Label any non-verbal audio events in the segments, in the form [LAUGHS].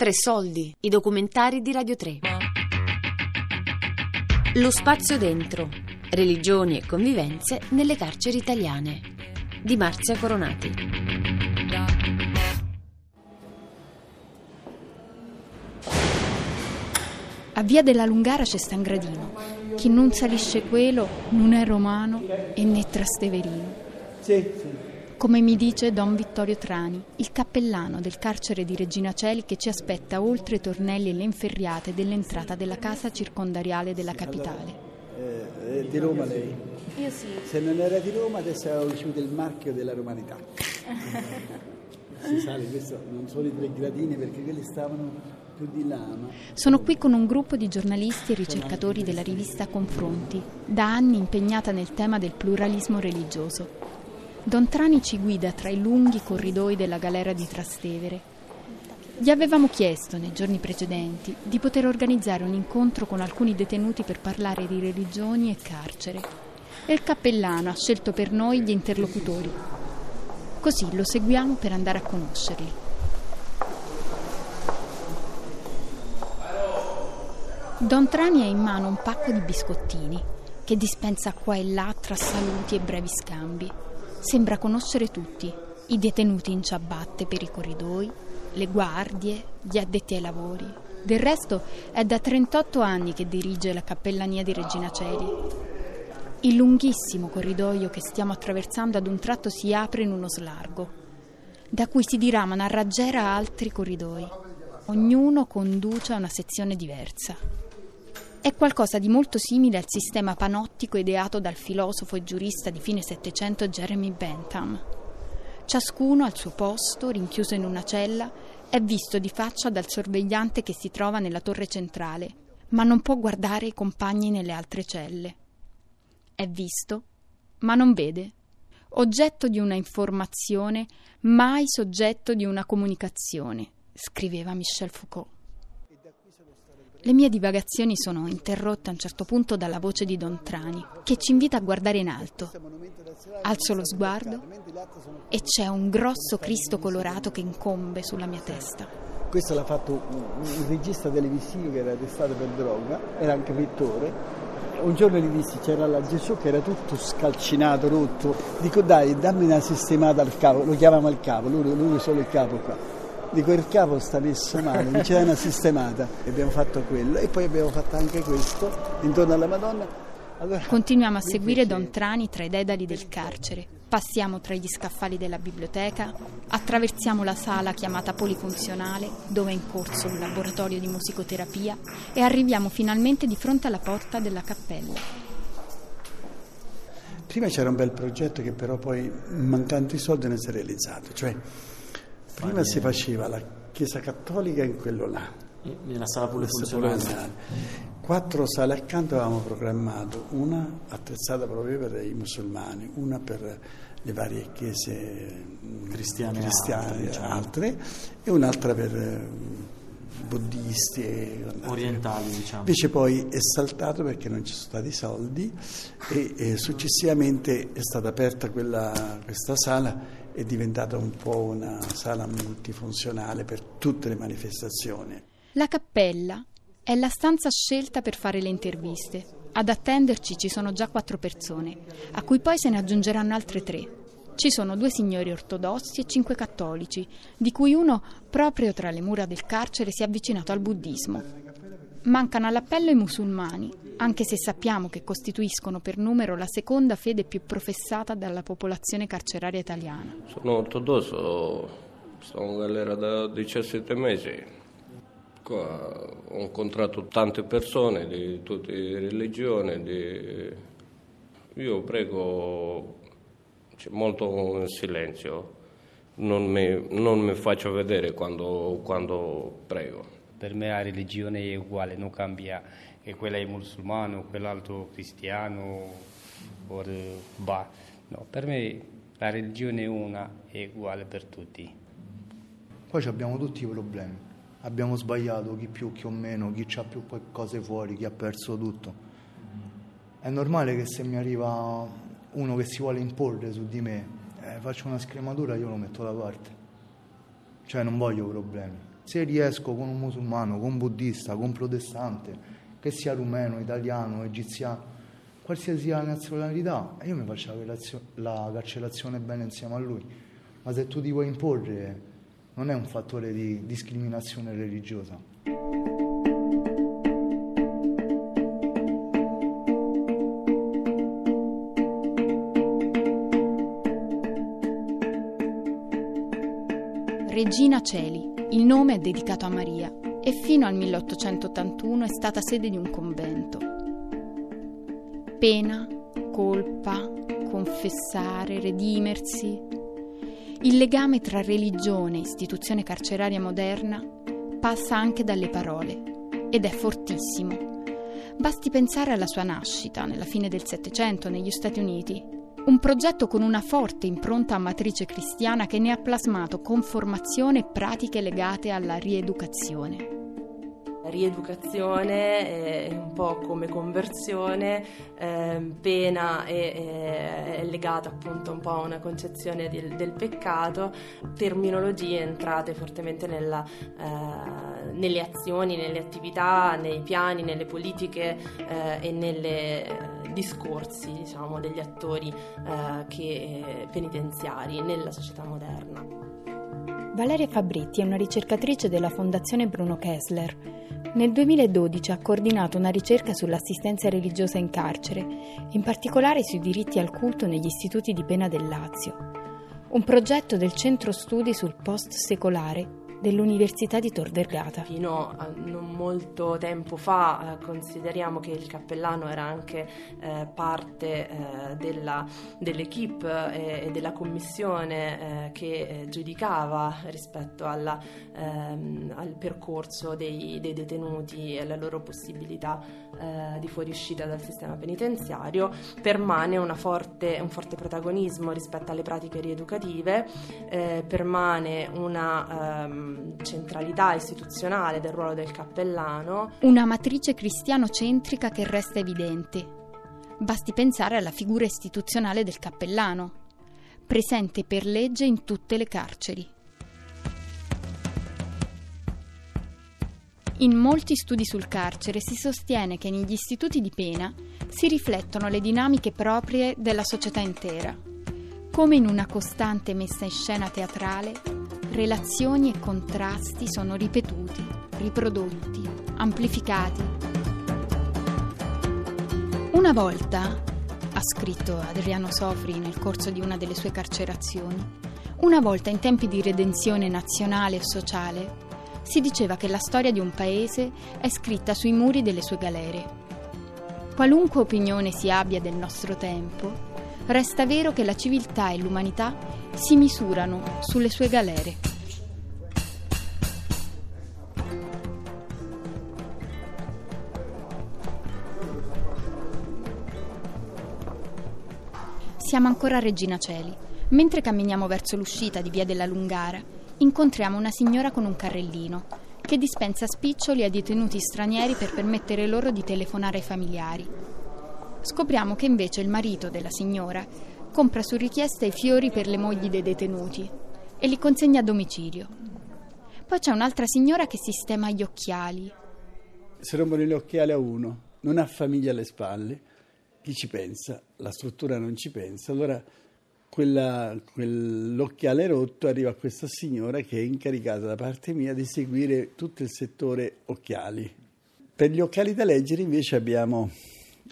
Tre soldi, i documentari di Radio 3. Lo spazio dentro. Religioni e convivenze nelle carceri italiane. Di Marzia Coronati. A via della Lungara c'è Stangradino. Chi non salisce quello non è romano e né trasteverino. Sì, sì. Come mi dice Don Vittorio Trani, il cappellano del carcere di Regina Celi che ci aspetta oltre i tornelli e le inferriate dell'entrata della casa circondariale della capitale. Eh, è di Roma lei? Io sì. Se non era di Roma adesso aveva ricevuto il marchio della romanità. [LAUGHS] si sale, questo non sono i tre gradini perché quelli stavano più di là. Ma... Sono qui con un gruppo di giornalisti e ricercatori della rivista Confronti, da anni impegnata nel tema del pluralismo religioso. Don Trani ci guida tra i lunghi corridoi della galera di Trastevere. Gli avevamo chiesto nei giorni precedenti di poter organizzare un incontro con alcuni detenuti per parlare di religioni e carcere. E il cappellano ha scelto per noi gli interlocutori. Così lo seguiamo per andare a conoscerli. Don Trani ha in mano un pacco di biscottini che dispensa qua e là tra saluti e brevi scambi. Sembra conoscere tutti, i detenuti in ciabatte per i corridoi, le guardie, gli addetti ai lavori. Del resto è da 38 anni che dirige la cappellania di Regina Celi. Il lunghissimo corridoio che stiamo attraversando ad un tratto si apre in uno slargo, da cui si diramano a raggiera altri corridoi. Ognuno conduce a una sezione diversa. È qualcosa di molto simile al sistema panottico ideato dal filosofo e giurista di fine Settecento Jeremy Bentham. Ciascuno al suo posto, rinchiuso in una cella, è visto di faccia dal sorvegliante che si trova nella torre centrale, ma non può guardare i compagni nelle altre celle. È visto, ma non vede. Oggetto di una informazione, mai soggetto di una comunicazione, scriveva Michel Foucault. Le mie divagazioni sono interrotte a un certo punto dalla voce di Don Trani, che ci invita a guardare in alto. Alzo lo sguardo e c'è un grosso Cristo colorato che incombe sulla mia testa. Questo l'ha fatto un, regista televisivo che era arrestato per droga, era anche pittore. Un giorno gli dissi c'era la Gesù che era tutto scalcinato, rotto. Dico dai, dammi una sistemata al capo, lo chiamiamo al capo, lui, lui solo il capo qua. Dico il capo sta messo male, mi c'è una sistemata. E abbiamo fatto quello e poi abbiamo fatto anche questo intorno alla Madonna. Allora, Continuiamo a seguire Don Trani tra i dedali del carcere. Passiamo tra gli scaffali della biblioteca, attraversiamo la sala chiamata polifunzionale, dove è in corso un laboratorio di musicoterapia, e arriviamo finalmente di fronte alla porta della cappella. Prima c'era un bel progetto che però poi, mancando i soldi, non si è realizzato. Cioè, prima si faceva la chiesa cattolica in quello là, Nella sala pure funzionale. Quattro sale accanto avevamo programmato, una attrezzata proprio per i musulmani, una per le varie chiese Cristiane cristiane altre, diciamo. altre, e un'altra per buddisti e Orientali, diciamo. Invece poi è saltato perché non ci sono stati soldi e, e successivamente è stata aperta quella- questa sala, è diventata un po' una sala multifunzionale per tutte le manifestazioni. La cappella è la stanza scelta per fare le interviste. Ad attenderci ci sono già quattro persone, a cui poi se ne aggiungeranno altre tre. Ci sono due signori ortodossi e cinque cattolici, di cui uno, proprio tra le mura del carcere, si è avvicinato al buddismo. Mancano all'appello i musulmani, anche se sappiamo che costituiscono per numero la seconda fede più professata dalla popolazione carceraria italiana. Sono ortodosso, sto in galera da 17 mesi. Qua ho incontrato tante persone di tutte le religioni. di- Io prego cioè, molto silenzio, non mi, non mi faccio vedere quando, quando prego. Per me la religione è uguale, non cambia, che quella è musulmano, quell'altro cristiano, o bah. No, per me la religione è una, è uguale per tutti. Poi ci abbiamo tutti i problemi. Abbiamo sbagliato, chi più, chi o meno, chi ha più cose fuori, chi ha perso tutto. È normale che se mi arriva uno che si vuole imporre su di me, eh, faccio una scrematura, io lo metto da parte. Cioè non voglio problemi. Se riesco con un musulmano, con un buddista, con un protestante, che sia rumeno, italiano, egiziano, qualsiasi nazionalità, io mi faccio la, la carcerazione bene insieme a lui. Ma se tu ti vuoi imporre, non è un fattore di discriminazione religiosa. Regina Celi, il nome è dedicato a Maria e fino al 1881 è stata sede di un convento. Pena, colpa, confessare, redimersi. Il legame tra religione e istituzione carceraria moderna passa anche dalle parole ed è fortissimo. Basti pensare alla sua nascita nella fine del Settecento negli Stati Uniti un progetto con una forte impronta a matrice cristiana che ne ha plasmato con formazione e pratiche legate alla rieducazione. Rieducazione è un po' come conversione, eh, pena è, è, legata appunto un po' a una concezione del, del peccato, terminologie entrate fortemente nella, eh, nelle azioni, nelle attività, nei piani, nelle politiche eh, e nelle discorsi diciamo, degli attori eh, che, eh, penitenziari nella società moderna. Valeria Fabretti è una ricercatrice della Fondazione Bruno Kessler. Nel 2012 ha coordinato una ricerca sull'assistenza religiosa in carcere, in particolare sui diritti al culto negli istituti di pena del Lazio. Un progetto del Centro Studi sul Post Secolare dell'Università di Tor Vergata. Fino a non molto tempo fa eh, consideriamo che il cappellano era anche eh, parte eh, della, dell'equipe e, e, della commissione eh, che eh, giudicava rispetto alla, ehm, al percorso dei, dei, detenuti e alla loro possibilità eh, di fuoriuscita dal sistema penitenziario. Permane forte, un forte protagonismo rispetto alle pratiche rieducative, permane una ehm, centralità istituzionale del ruolo del cappellano. Una matrice cristiano-centrica che resta evidente. Basti pensare alla figura istituzionale del cappellano, presente per legge in tutte le carceri. In molti studi sul carcere si sostiene che negli istituti di pena si riflettono le dinamiche proprie della società intera. Come in una costante messa in scena teatrale, relazioni e contrasti sono ripetuti, riprodotti, amplificati. Una volta, ha scritto Adriano Sofri nel corso di una delle sue carcerazioni, una volta in tempi di redenzione nazionale e sociale, si diceva che la storia di un paese è scritta sui muri delle sue galere. Qualunque opinione si abbia del nostro tempo, resta vero che la civiltà e l'umanità si misurano sulle sue galere. Siamo ancora a Regina Celi. Mentre camminiamo verso l'uscita di Via della Lungara, incontriamo una signora con un carrellino che dispensa spiccioli ai detenuti stranieri per permettere loro di telefonare ai familiari. Scopriamo che invece il marito della signora compra su richiesta i fiori per le mogli dei detenuti e li consegna a domicilio. Poi c'è un'altra signora che sistema gli occhiali. Si rompono gli occhiali a uno, non ha famiglia alle spalle. Chi ci pensa? La struttura non ci pensa. Allora quella, quell'occhiale rotto arriva a questa signora che è incaricata da parte mia di seguire tutto il settore occhiali. Per gli occhiali da leggere invece abbiamo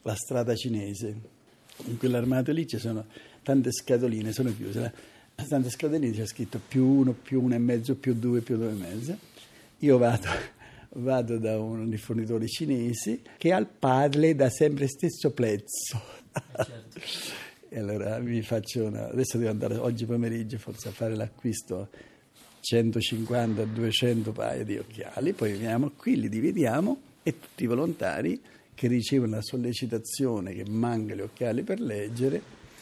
la strada cinese. In quell'armato lì ci sono tante scatoline, sono chiuse. Tante scatoline c'è scritto più uno, più uno e mezzo, più due, più due e mezzo. Io vado, [LAUGHS] vado da uno dei fornitori cinesi che ha il padre da sempre stesso prezzo. Certo. [LAUGHS] e allora mi faccio una... Adesso devo andare oggi pomeriggio forse a fare l'acquisto 150-200 paia di occhiali, poi veniamo qui, li dividiamo e tutti i volontari che ricevono la sollecitazione che manca gli occhiali per leggere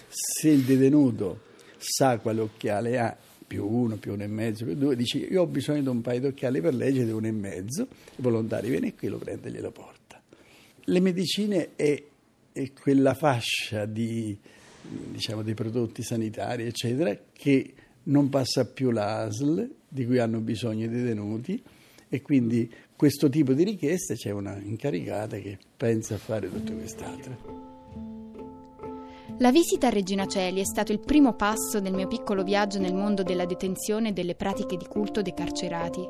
se il detenuto sa quale occhiale ha, più uno, più uno e mezzo, più due, dice io ho bisogno di un paio di occhiali per leggere uno e mezzo, il volontario viene qui, lo prende e glielo porta. Le medicine è, è quella fascia di, diciamo, dei prodotti sanitari, eccetera, che non passa più l'ASL, di cui hanno bisogno i detenuti, e quindi questo tipo di richieste c'è una incaricata che pensa a fare tutte quest'altre. La visita a Regina Celi è stato il primo passo del mio piccolo viaggio nel mondo della detenzione e delle pratiche di culto dei carcerati.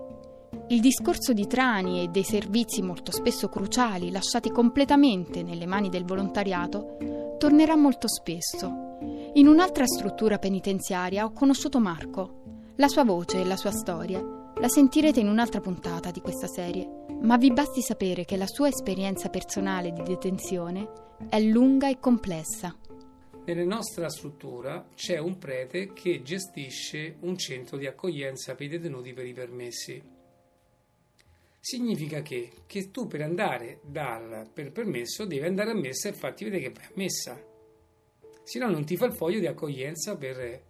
Il discorso di Trani e dei servizi molto spesso cruciali lasciati completamente nelle mani del volontariato tornerà molto spesso. In un'altra struttura penitenziaria ho conosciuto Marco. La sua voce e la sua storia la sentirete in un'altra puntata di questa serie, ma vi basti sapere che la sua esperienza personale di detenzione è lunga e complessa. Nella nostra struttura c'è un prete che gestisce un centro di accoglienza per i detenuti per i permessi. Significa che, che tu per andare dal, per permesso devi andare a messa e farti vedere che vai a messa. Se no non ti fa il foglio di accoglienza per...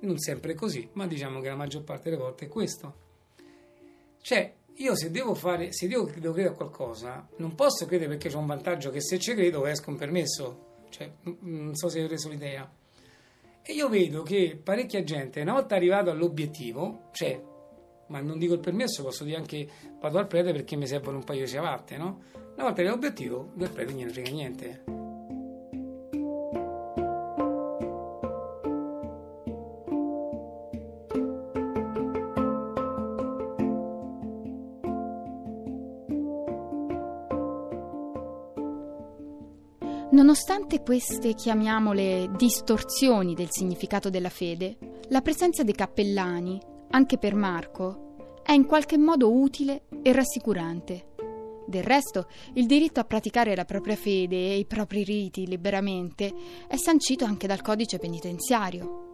Non sempre così, ma diciamo che la maggior parte delle volte è questo. Cioè, io se devo fare, se devo, devo credere a qualcosa, non posso credere perché c'è un vantaggio che se ci credo esco un permesso cioè, non so se hai reso l'idea. E io vedo che parecchia gente, una volta arrivato all'obiettivo, cioè, ma non dico il permesso, posso dire anche vado al prete perché mi servono un paio di ciabatte, no? Una volta arrivato all'obiettivo, del prete non frega niente. Nonostante queste, chiamiamole, distorsioni del significato della fede, la presenza dei cappellani, anche per Marco, è in qualche modo utile e rassicurante. Del resto, il diritto a praticare la propria fede e i propri riti liberamente è sancito anche dal codice penitenziario.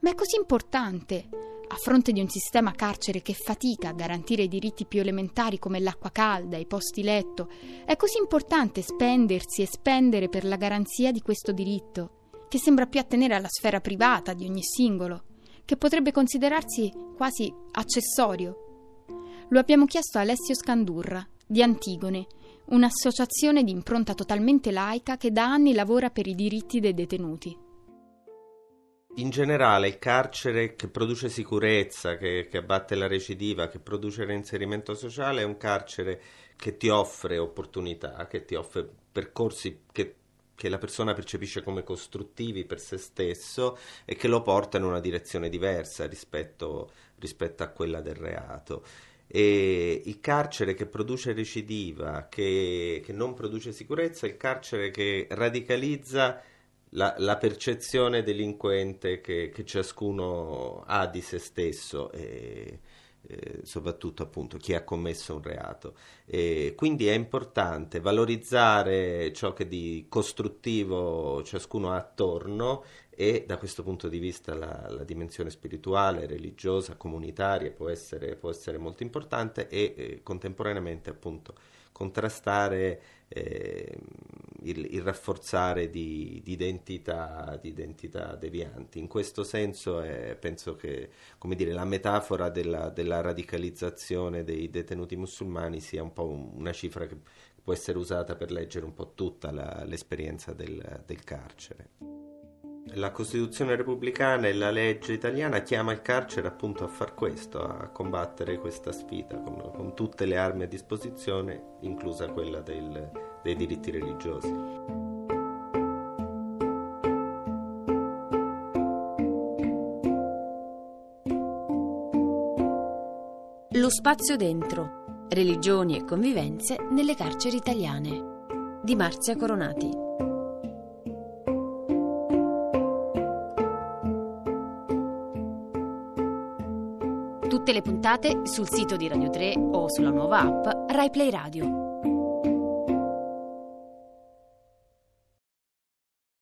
Ma è così importante a fronte di un sistema carcere che fatica a garantire i diritti più elementari come l'acqua calda, i posti letto, è così importante spendersi e spendere per la garanzia di questo diritto, che sembra più attenere alla sfera privata di ogni singolo, che potrebbe considerarsi quasi accessorio. Lo abbiamo chiesto a Alessio Scandurra, di Antigone, un'associazione di impronta totalmente laica che da anni lavora per i diritti dei detenuti in generale il carcere che produce sicurezza, che, che, abbatte la recidiva, che produce reinserimento sociale è un carcere che ti offre opportunità, che ti offre percorsi che, che la persona percepisce come costruttivi per se stesso e che lo porta in una direzione diversa rispetto, rispetto a quella del reato. E il carcere che produce recidiva, che, che non produce sicurezza, è il carcere che radicalizza la, la, percezione delinquente che, che, ciascuno ha di se stesso e, e soprattutto appunto chi ha commesso un reato. E quindi è importante valorizzare ciò che di costruttivo ciascuno ha attorno e da questo punto di vista la, la dimensione spirituale, religiosa, comunitaria può essere, può essere molto importante e eh, contemporaneamente appunto contrastare eh, il, il, rafforzare di, di, identità, di, identità, devianti. In questo senso è, penso che dire, la metafora della, della, radicalizzazione dei detenuti musulmani sia un po' una cifra che può essere usata per leggere un po' tutta la, l'esperienza del, del carcere. La Costituzione repubblicana e la legge italiana chiama il carcere appunto a far questo, a combattere questa sfida con, con tutte le armi a disposizione, inclusa quella del, dei diritti religiosi. Lo spazio dentro. Religioni e convivenze nelle carceri italiane. Di Marzia Coronati. Tutte le puntate sul sito di Radio 3 o sulla nuova app RaiPlay Radio.